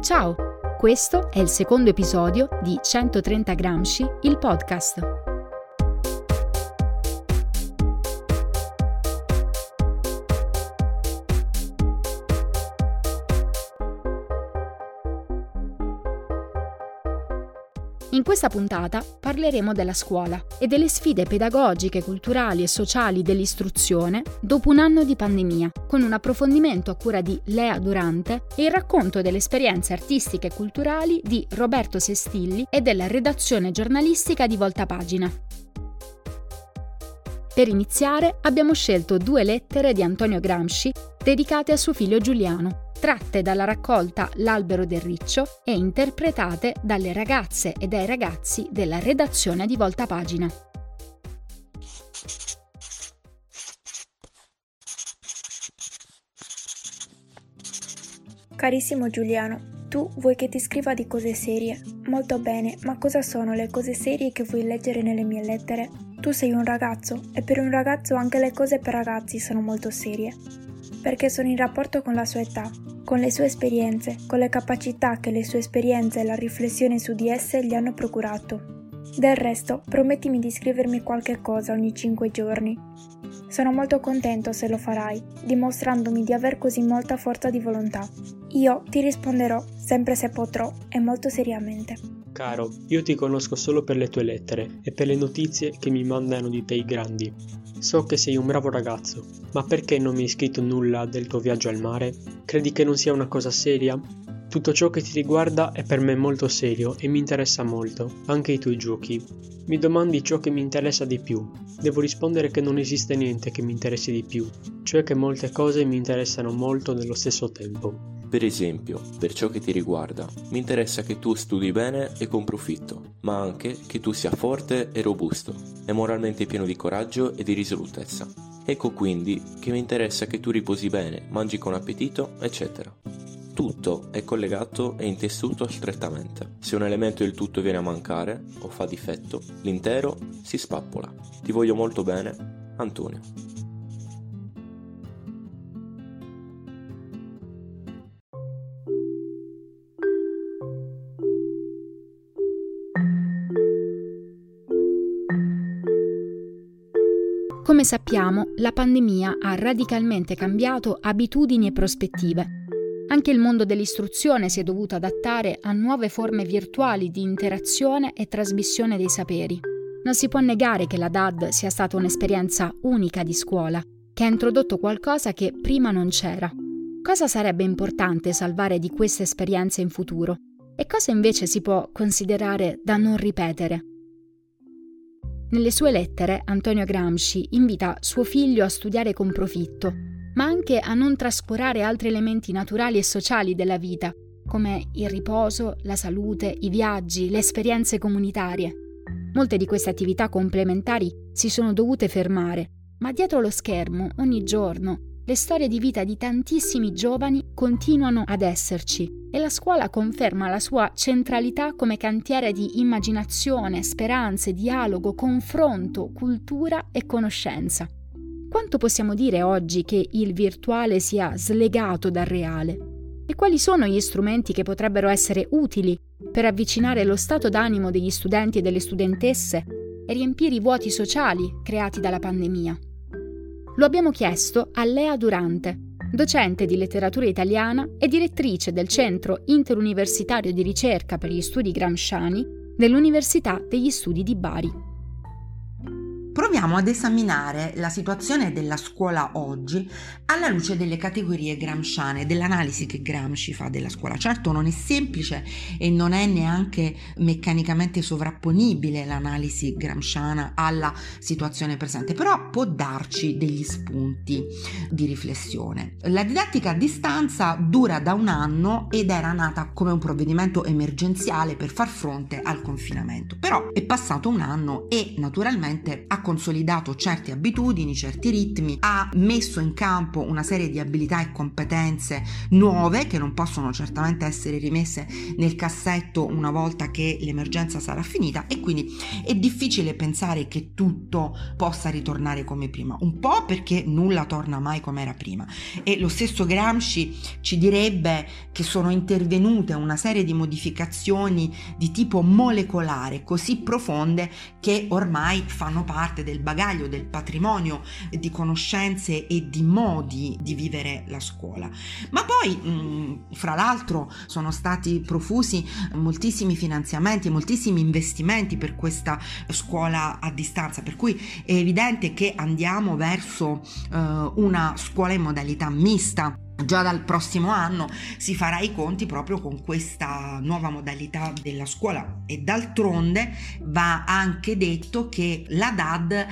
Ciao, questo è il secondo episodio di 130 Gramsci, il podcast. In questa puntata parleremo della scuola e delle sfide pedagogiche, culturali e sociali dell'istruzione dopo un anno di pandemia, con un approfondimento a cura di Lea Durante e il racconto delle esperienze artistiche e culturali di Roberto Sestilli e della redazione giornalistica di Volta Pagina. Per iniziare abbiamo scelto due lettere di Antonio Gramsci dedicate a suo figlio Giuliano, tratte dalla raccolta L'albero del riccio e interpretate dalle ragazze e dai ragazzi della redazione di Volta Pagina. Carissimo Giuliano, tu vuoi che ti scriva di cose serie? Molto bene, ma cosa sono le cose serie che vuoi leggere nelle mie lettere? Tu sei un ragazzo e per un ragazzo anche le cose per ragazzi sono molto serie, perché sono in rapporto con la sua età, con le sue esperienze, con le capacità che le sue esperienze e la riflessione su di esse gli hanno procurato. Del resto, promettimi di scrivermi qualche cosa ogni cinque giorni. Sono molto contento se lo farai, dimostrandomi di aver così molta forza di volontà. Io ti risponderò, sempre se potrò, e molto seriamente. Caro, io ti conosco solo per le tue lettere e per le notizie che mi mandano di te i grandi. So che sei un bravo ragazzo, ma perché non mi hai scritto nulla del tuo viaggio al mare? Credi che non sia una cosa seria? Tutto ciò che ti riguarda è per me molto serio e mi interessa molto, anche i tuoi giochi. Mi domandi ciò che mi interessa di più. Devo rispondere che non esiste niente che mi interessi di più, cioè che molte cose mi interessano molto nello stesso tempo. Per esempio, per ciò che ti riguarda, mi interessa che tu studi bene e con profitto, ma anche che tu sia forte e robusto, e moralmente pieno di coraggio e di risolutezza. Ecco quindi che mi interessa che tu riposi bene, mangi con appetito, eccetera. Tutto è collegato e intessuto strettamente. Se un elemento del tutto viene a mancare o fa difetto, l'intero si spappola. Ti voglio molto bene, Antonio. Come sappiamo, la pandemia ha radicalmente cambiato abitudini e prospettive. Anche il mondo dell'istruzione si è dovuto adattare a nuove forme virtuali di interazione e trasmissione dei saperi. Non si può negare che la DAD sia stata un'esperienza unica di scuola, che ha introdotto qualcosa che prima non c'era. Cosa sarebbe importante salvare di queste esperienze in futuro? E cosa invece si può considerare da non ripetere? Nelle sue lettere Antonio Gramsci invita suo figlio a studiare con profitto, ma anche a non trascurare altri elementi naturali e sociali della vita, come il riposo, la salute, i viaggi, le esperienze comunitarie. Molte di queste attività complementari si sono dovute fermare, ma dietro lo schermo, ogni giorno, le storie di vita di tantissimi giovani continuano ad esserci e la scuola conferma la sua centralità come cantiere di immaginazione, speranze, dialogo, confronto, cultura e conoscenza. Quanto possiamo dire oggi che il virtuale sia slegato dal reale? E quali sono gli strumenti che potrebbero essere utili per avvicinare lo stato d'animo degli studenti e delle studentesse e riempire i vuoti sociali creati dalla pandemia? Lo abbiamo chiesto a Lea Durante, docente di letteratura italiana e direttrice del Centro Interuniversitario di Ricerca per gli Studi Gramsciani dell'Università degli Studi di Bari. Proviamo ad esaminare la situazione della scuola oggi alla luce delle categorie gramsciane, dell'analisi che Gramsci fa della scuola. Certo non è semplice e non è neanche meccanicamente sovrapponibile l'analisi gramsciana alla situazione presente, però può darci degli spunti di riflessione. La didattica a distanza dura da un anno ed era nata come un provvedimento emergenziale per far fronte al confinamento, però è passato un anno e naturalmente ha consolidato certe abitudini, certi ritmi, ha messo in campo una serie di abilità e competenze nuove che non possono certamente essere rimesse nel cassetto una volta che l'emergenza sarà finita e quindi è difficile pensare che tutto possa ritornare come prima, un po' perché nulla torna mai come era prima. E lo stesso Gramsci ci direbbe che sono intervenute una serie di modificazioni di tipo molecolare così profonde che ormai fanno parte del bagaglio, del patrimonio di conoscenze e di modi di vivere la scuola. Ma poi, mh, fra l'altro, sono stati profusi moltissimi finanziamenti, moltissimi investimenti per questa scuola a distanza, per cui è evidente che andiamo verso eh, una scuola in modalità mista Già dal prossimo anno si farà i conti proprio con questa nuova modalità della scuola. E d'altronde va anche detto che la DAD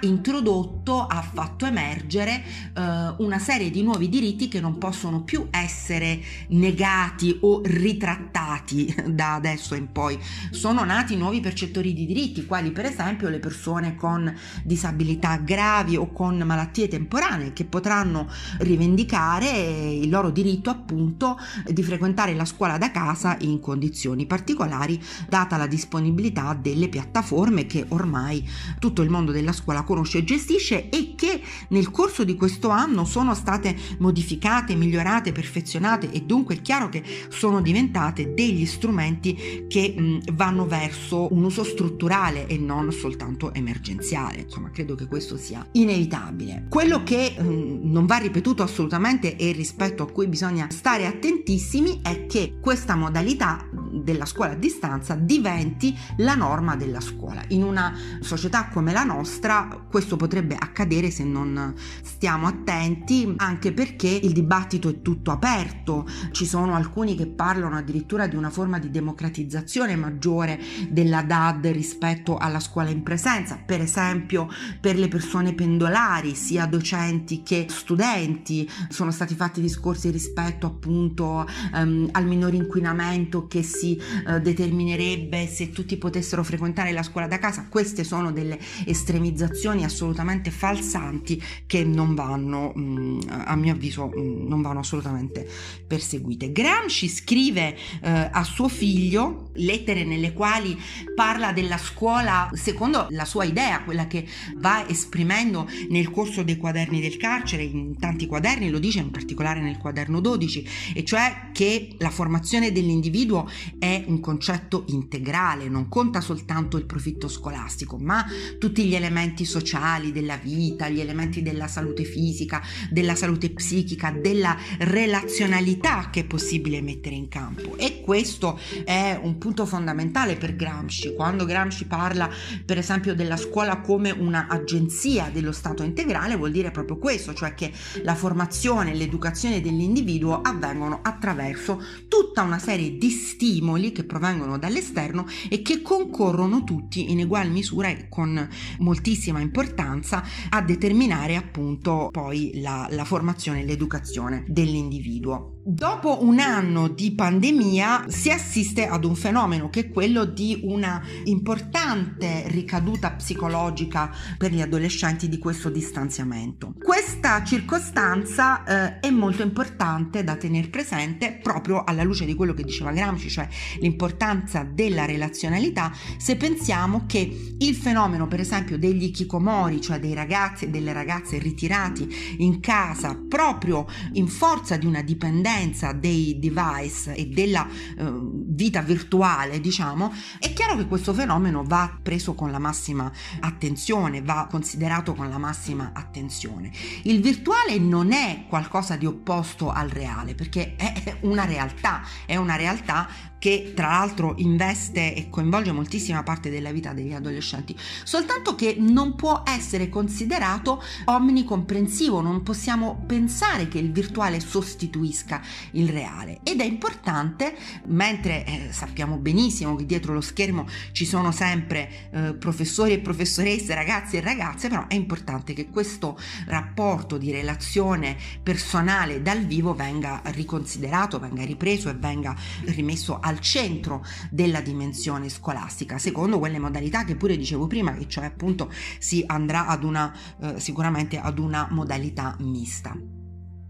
introdotto, ha fatto emergere eh, una serie di nuovi diritti che non possono più essere negati o ritrattati da adesso in poi. Sono nati nuovi percettori di diritti, quali per esempio le persone con disabilità gravi o con malattie temporanee che potranno rivendicare il loro diritto appunto di frequentare la scuola da casa in condizioni particolari data la disponibilità delle piattaforme che ormai tutto il mondo della scuola conosce e gestisce e che nel corso di questo anno sono state modificate, migliorate, perfezionate e dunque è chiaro che sono diventate degli strumenti che mh, vanno verso un uso strutturale e non soltanto emergenziale. Insomma, credo che questo sia inevitabile. Quello che mh, non va ripetuto assolutamente e rispetto a cui bisogna stare attentissimi è che questa modalità della scuola a distanza diventi la norma della scuola. In una società come la nostra questo potrebbe accadere se non stiamo attenti, anche perché il dibattito è tutto aperto, ci sono alcuni che parlano addirittura di una forma di democratizzazione maggiore della DAD rispetto alla scuola in presenza, per esempio per le persone pendolari, sia docenti che studenti, sono stati fatti discorsi rispetto appunto um, al minore inquinamento che si uh, determinerebbe se tutti potessero frequentare la scuola da casa. Queste sono delle estremizzazioni assolutamente falsanti che non vanno, um, a mio avviso, um, non vanno assolutamente perseguite. Gramsci scrive uh, a suo figlio lettere nelle quali parla della scuola secondo la sua idea, quella che va esprimendo nel corso dei quaderni del carcere, in tanti quaderni, lo dice in particolare nel quaderno 12, e cioè che la formazione dell'individuo è un concetto integrale, non conta soltanto il profitto scolastico, ma tutti gli elementi sociali della vita, gli elementi della salute fisica, della salute psichica, della relazionalità che è possibile mettere in campo. E questo è un punto fondamentale per Gramsci. Quando Gramsci parla, per esempio, della scuola come un'agenzia dello Stato integrale, vuol dire proprio questo, cioè che la formazione, l'educazione, l'educazione dell'individuo avvengono attraverso tutta una serie di stimoli che provengono dall'esterno e che concorrono tutti in ugual misura e con moltissima importanza a determinare appunto poi la, la formazione e l'educazione dell'individuo. Dopo un anno di pandemia si assiste ad un fenomeno che è quello di una importante ricaduta psicologica per gli adolescenti di questo distanziamento. Questa circostanza eh, è molto importante da tenere presente proprio alla luce di quello che diceva Gramsci, cioè l'importanza della relazionalità, se pensiamo che il fenomeno per esempio degli ikikomori, cioè dei ragazzi e delle ragazze ritirati in casa proprio in forza di una dipendenza presenza dei device e della eh, vita virtuale, diciamo, è chiaro che questo fenomeno va preso con la massima attenzione, va considerato con la massima attenzione. Il virtuale non è qualcosa di opposto al reale, perché è una realtà, è una realtà che tra l'altro investe e coinvolge moltissima parte della vita degli adolescenti, soltanto che non può essere considerato omnicomprensivo, non possiamo pensare che il virtuale sostituisca il reale. Ed è importante, mentre eh, sappiamo benissimo che dietro lo schermo ci sono sempre eh, professori e professoresse, ragazzi e ragazze, però è importante che questo rapporto di relazione personale dal vivo venga riconsiderato, venga ripreso e venga rimesso al al centro della dimensione scolastica, secondo quelle modalità che pure dicevo prima, che cioè appunto si andrà ad una eh, sicuramente ad una modalità mista.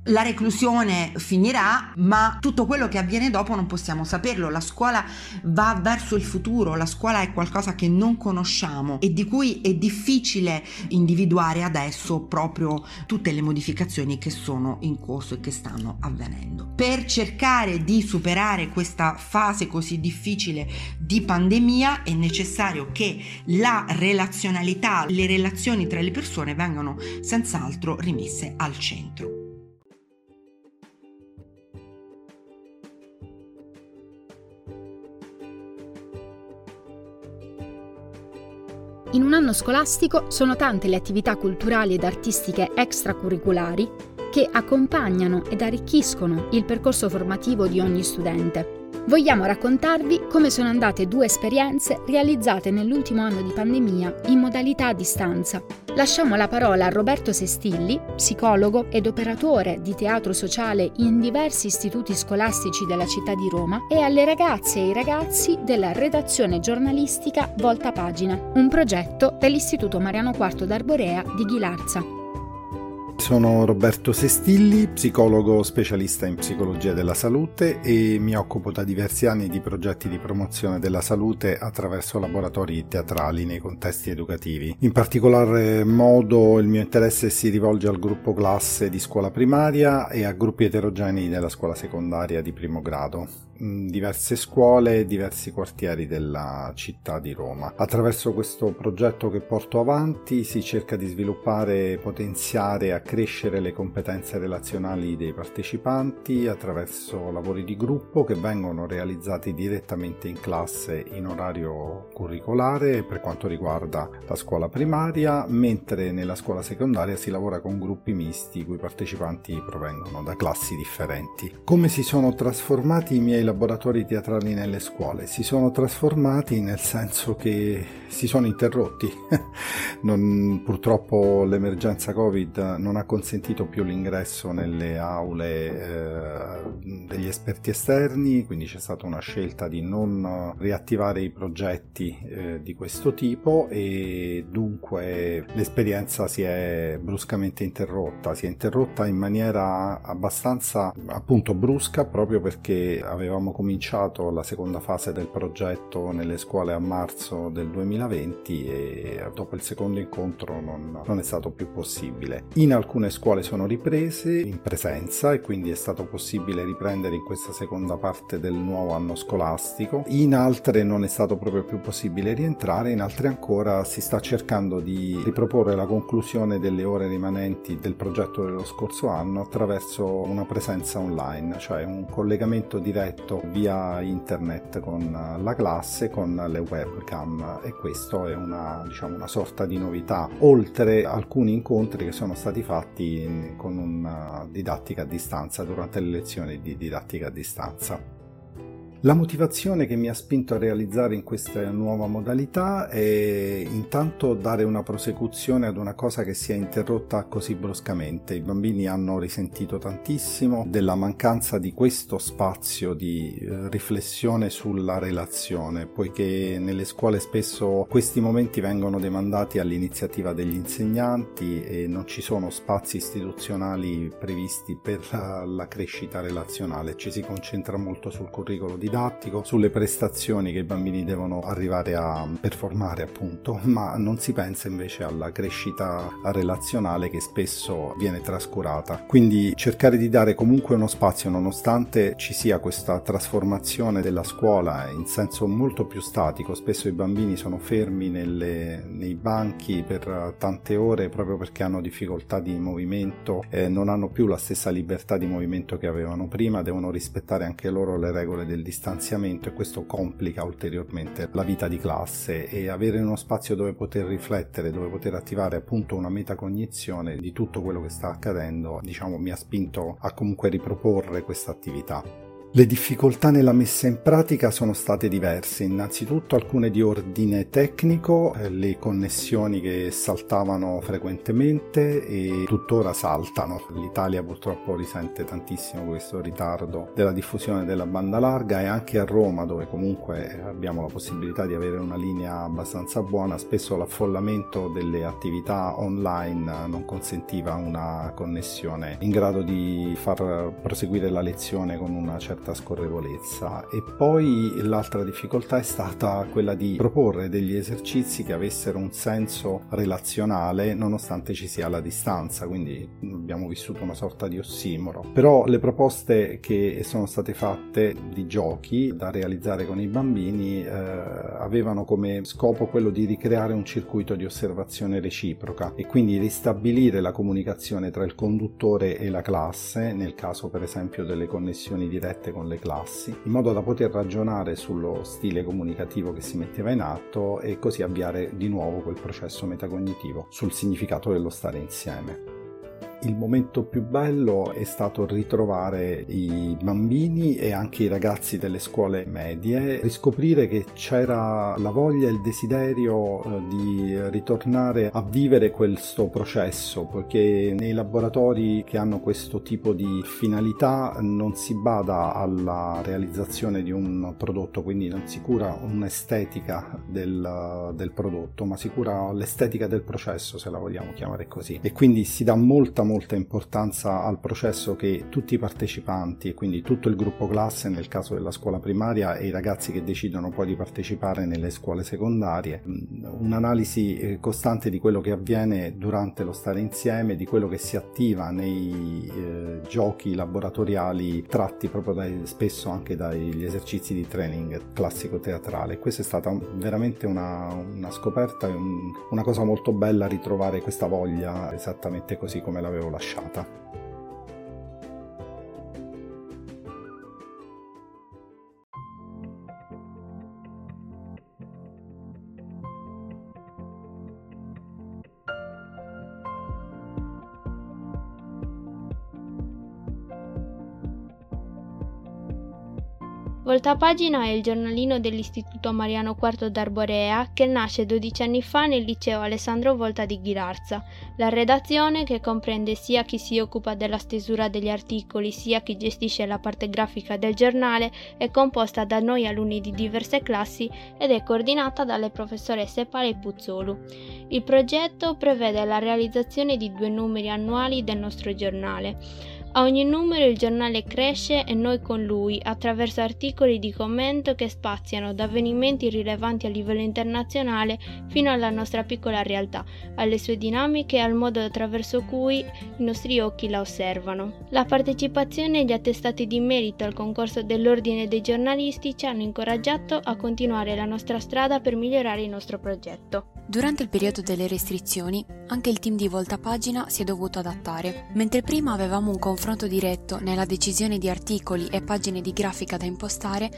La reclusione finirà, ma tutto quello che avviene dopo non possiamo saperlo. La scuola va verso il futuro, la scuola è qualcosa che non conosciamo e di cui è difficile individuare adesso proprio tutte le modificazioni che sono in corso e che stanno avvenendo. Per cercare di superare questa fase così difficile di pandemia è necessario che la relazionalità, le relazioni tra le persone vengano senz'altro rimesse al centro. In un anno scolastico sono tante le attività culturali ed artistiche extracurriculari che accompagnano ed arricchiscono il percorso formativo di ogni studente vogliamo raccontarvi come sono andate due esperienze realizzate nell'ultimo anno di pandemia in modalità a distanza. Lasciamo la parola a Roberto Sestilli, psicologo ed operatore di teatro sociale in diversi istituti scolastici della città di Roma, e alle ragazze e ai ragazzi della redazione giornalistica Volta Pagina, un progetto dell'Istituto Mariano IV d'Arborea di Ghilarza. Sono Roberto Sestilli, psicologo specialista in psicologia della salute e mi occupo da diversi anni di progetti di promozione della salute attraverso laboratori teatrali nei contesti educativi. In particolar modo il mio interesse si rivolge al gruppo classe di scuola primaria e a gruppi eterogenei della scuola secondaria di primo grado diverse scuole e diversi quartieri della città di Roma. Attraverso questo progetto che porto avanti si cerca di sviluppare, potenziare e accrescere le competenze relazionali dei partecipanti attraverso lavori di gruppo che vengono realizzati direttamente in classe in orario curricolare per quanto riguarda la scuola primaria, mentre nella scuola secondaria si lavora con gruppi misti cui partecipanti provengono da classi differenti. Come si sono trasformati i miei laboratori teatrali nelle scuole si sono trasformati nel senso che si sono interrotti. non, purtroppo l'emergenza Covid non ha consentito più l'ingresso nelle aule eh, degli esperti esterni, quindi c'è stata una scelta di non riattivare i progetti eh, di questo tipo e dunque l'esperienza si è bruscamente interrotta, si è interrotta in maniera abbastanza appunto brusca proprio perché aveva avevamo cominciato la seconda fase del progetto nelle scuole a marzo del 2020 e dopo il secondo incontro non, non è stato più possibile. In alcune scuole sono riprese in presenza e quindi è stato possibile riprendere in questa seconda parte del nuovo anno scolastico, in altre non è stato proprio più possibile rientrare, in altre ancora si sta cercando di riproporre la conclusione delle ore rimanenti del progetto dello scorso anno attraverso una presenza online, cioè un collegamento diretto contatto via internet con la classe con le webcam e questo è una, diciamo, una sorta di novità oltre alcuni incontri che sono stati fatti con una didattica a distanza durante le lezioni di didattica a distanza. La motivazione che mi ha spinto a realizzare in questa nuova modalità è intanto dare una prosecuzione ad una cosa che si è interrotta così bruscamente. I bambini hanno risentito tantissimo della mancanza di questo spazio di eh, riflessione sulla relazione, poiché nelle scuole spesso questi momenti vengono demandati all'iniziativa degli insegnanti e non ci sono spazi istituzionali previsti per la crescita relazionale, ci si concentra molto sul curriculum didattico didattico, sulle prestazioni che i bambini devono arrivare a performare appunto, ma non si pensa invece alla crescita relazionale che spesso viene trascurata. Quindi cercare di dare comunque uno spazio nonostante ci sia questa trasformazione della scuola in senso molto più statico, spesso i bambini sono fermi nelle, nei banchi per tante ore proprio perché hanno difficoltà di movimento, eh, non hanno più la stessa libertà di movimento che avevano prima, devono rispettare anche loro le regole del distanziamento distanziamento e questo complica ulteriormente la vita di classe e avere uno spazio dove poter riflettere, dove poter attivare appunto una metacognizione di tutto quello che sta accadendo, diciamo mi ha spinto a comunque riproporre questa attività. Le difficoltà nella messa in pratica sono state diverse, innanzitutto alcune di ordine tecnico, eh, le connessioni che saltavano frequentemente e tuttora saltano. L'Italia purtroppo risente tantissimo questo ritardo della diffusione della banda larga e anche a Roma dove comunque abbiamo la possibilità di avere una linea abbastanza buona, spesso l'affollamento delle attività online non consentiva una connessione in grado di far proseguire la lezione con una certa certa scorrevolezza e poi l'altra difficoltà è stata quella di proporre degli esercizi che avessero un senso relazionale nonostante ci sia la distanza, quindi abbiamo vissuto una sorta di ossimoro. Però le proposte che sono state fatte di giochi da realizzare con i bambini eh, avevano come scopo quello di ricreare un circuito di osservazione reciproca e quindi ristabilire la comunicazione tra il conduttore e la classe, nel caso per esempio delle connessioni dirette con le classi, in modo da poter ragionare sullo stile comunicativo che si metteva in atto e così avviare di nuovo quel processo metacognitivo sul significato dello stare insieme. Il momento più bello è stato ritrovare i bambini e anche i ragazzi delle scuole medie, riscoprire che c'era la voglia e il desiderio eh, di ritornare a vivere questo processo, perché nei laboratori che hanno questo tipo di finalità non si bada alla realizzazione di un prodotto, quindi non si cura un'estetica del, del prodotto, ma si cura l'estetica del processo, se la vogliamo chiamare così. E quindi si dà molta molta importanza al processo che tutti i partecipanti, e quindi tutto il gruppo classe nel caso della scuola primaria e i ragazzi che decidono poi di partecipare nelle scuole secondarie, un'analisi eh, costante di quello che avviene durante lo stare insieme, di quello che si attiva nei eh, giochi laboratoriali tratti proprio dai, spesso anche dagli esercizi di training classico teatrale. Questa è stata veramente una, una scoperta e un, una cosa molto bella ritrovare questa voglia esattamente così come l'avevo l'avevo lasciata. Voltapagina è il giornalino dell'Istituto Mariano IV d'Arborea che nasce 12 anni fa nel liceo Alessandro Volta di Ghilarza. La redazione, che comprende sia chi si occupa della stesura degli articoli sia chi gestisce la parte grafica del giornale, è composta da noi alunni di diverse classi ed è coordinata dalle professoresse Pale Puzzolu. Il progetto prevede la realizzazione di due numeri annuali del nostro giornale. A ogni numero il giornale cresce e noi con lui, attraverso articoli di commento che spaziano da avvenimenti rilevanti a livello internazionale fino alla nostra piccola realtà, alle sue dinamiche e al modo attraverso cui i nostri occhi la osservano. La partecipazione e gli attestati di merito al concorso dell'Ordine dei giornalisti ci hanno incoraggiato a continuare la nostra strada per migliorare il nostro progetto. Durante il periodo delle restrizioni, anche il team di Volta Pagina si è dovuto adattare. Mentre prima avevamo un confronto diretto nella decisione di articoli e pagine di grafica da impostare,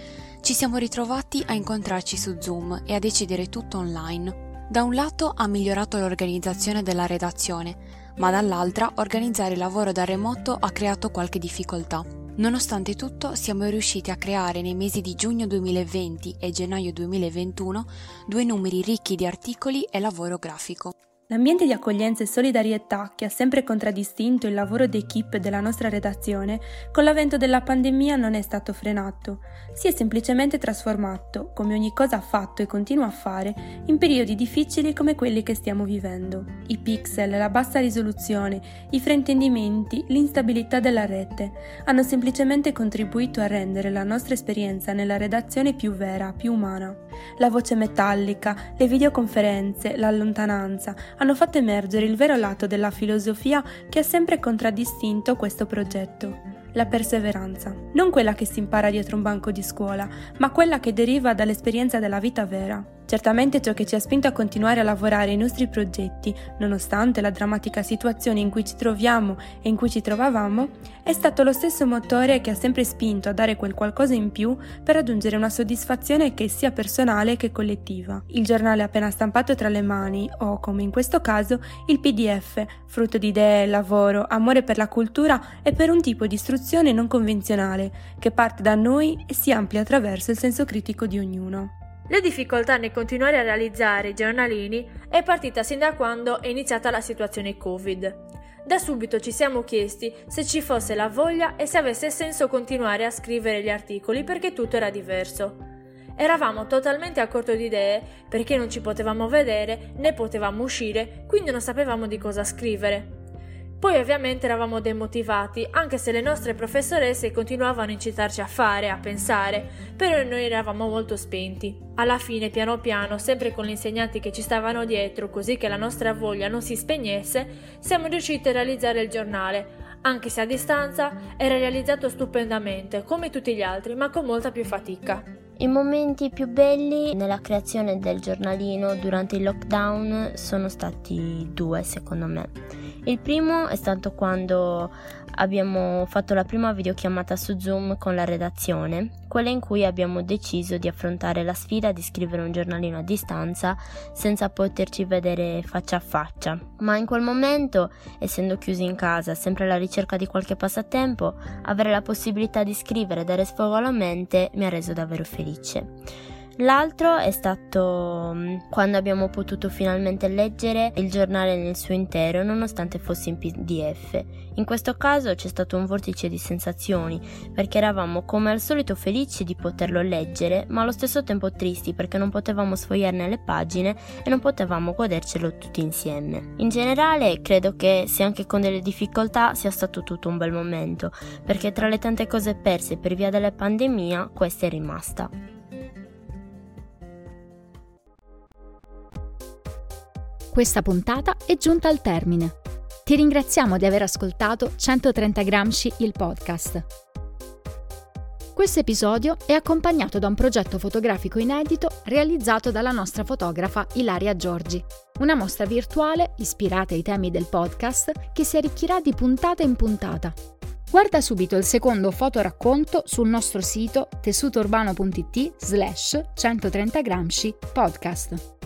ci siamo ritrovati a incontrarci su Zoom e a decidere tutto online. Da un lato ha migliorato l'organizzazione della redazione, ma dall'altra organizzare il lavoro da remoto ha creato qualche difficoltà. Nonostante tutto, siamo riusciti a creare nei mesi di giugno 2020 e gennaio 2021 due numeri ricchi di articoli e lavoro grafico. L'ambiente di accoglienza e solidarietà che ha sempre contraddistinto il lavoro d'equipe della nostra redazione, con l'avvento della pandemia non è stato frenato, si è semplicemente trasformato, come ogni cosa ha fatto e continua a fare, in periodi difficili come quelli che stiamo vivendo. I pixel, la bassa risoluzione, i fraintendimenti, l'instabilità della rete hanno semplicemente contribuito a rendere la nostra esperienza nella redazione più vera, più umana. La voce metallica, le videoconferenze, la lontananza hanno fatto emergere il vero lato della filosofia che ha sempre contraddistinto questo progetto. La perseveranza, non quella che si impara dietro un banco di scuola, ma quella che deriva dall'esperienza della vita vera. Certamente ciò che ci ha spinto a continuare a lavorare ai nostri progetti, nonostante la drammatica situazione in cui ci troviamo e in cui ci trovavamo, è stato lo stesso motore che ha sempre spinto a dare quel qualcosa in più per raggiungere una soddisfazione che sia personale che collettiva. Il giornale appena stampato tra le mani, o come in questo caso, il PDF, frutto di idee, lavoro, amore per la cultura e per un tipo di istruzione non convenzionale, che parte da noi e si amplia attraverso il senso critico di ognuno. La difficoltà nel continuare a realizzare i giornalini è partita sin da quando è iniziata la situazione Covid. Da subito ci siamo chiesti se ci fosse la voglia e se avesse senso continuare a scrivere gli articoli perché tutto era diverso. Eravamo totalmente a corto di idee perché non ci potevamo vedere né potevamo uscire, quindi non sapevamo di cosa scrivere. Poi ovviamente eravamo demotivati, anche se le nostre professoresse continuavano a incitarci a fare, a pensare, però noi eravamo molto spenti. Alla fine, piano piano, sempre con gli insegnanti che ci stavano dietro, così che la nostra voglia non si spegnesse, siamo riusciti a realizzare il giornale, anche se a distanza era realizzato stupendamente, come tutti gli altri, ma con molta più fatica. I momenti più belli nella creazione del giornalino durante il lockdown sono stati due, secondo me. Il primo è stato quando abbiamo fatto la prima videochiamata su Zoom con la redazione, quella in cui abbiamo deciso di affrontare la sfida di scrivere un giornalino a distanza senza poterci vedere faccia a faccia. Ma in quel momento, essendo chiusi in casa, sempre alla ricerca di qualche passatempo, avere la possibilità di scrivere e dare sfogo alla mente mi ha reso davvero felice. L'altro è stato mm, quando abbiamo potuto finalmente leggere il giornale nel suo intero, nonostante fosse in PDF. In questo caso c'è stato un vortice di sensazioni, perché eravamo come al solito felici di poterlo leggere, ma allo stesso tempo tristi perché non potevamo sfogliarne le pagine e non potevamo godercelo tutti insieme. In generale, credo che se anche con delle difficoltà sia stato tutto un bel momento, perché tra le tante cose perse per via della pandemia, questa è rimasta. Questa puntata è giunta al termine. Ti ringraziamo di aver ascoltato 130 Gramsci il podcast. Questo episodio è accompagnato da un progetto fotografico inedito realizzato dalla nostra fotografa Ilaria Giorgi, una mostra virtuale ispirata ai temi del podcast che si arricchirà di puntata in puntata. Guarda subito il secondo fotoracconto sul nostro sito tessutourbano.it slash 130 Gramsci podcast.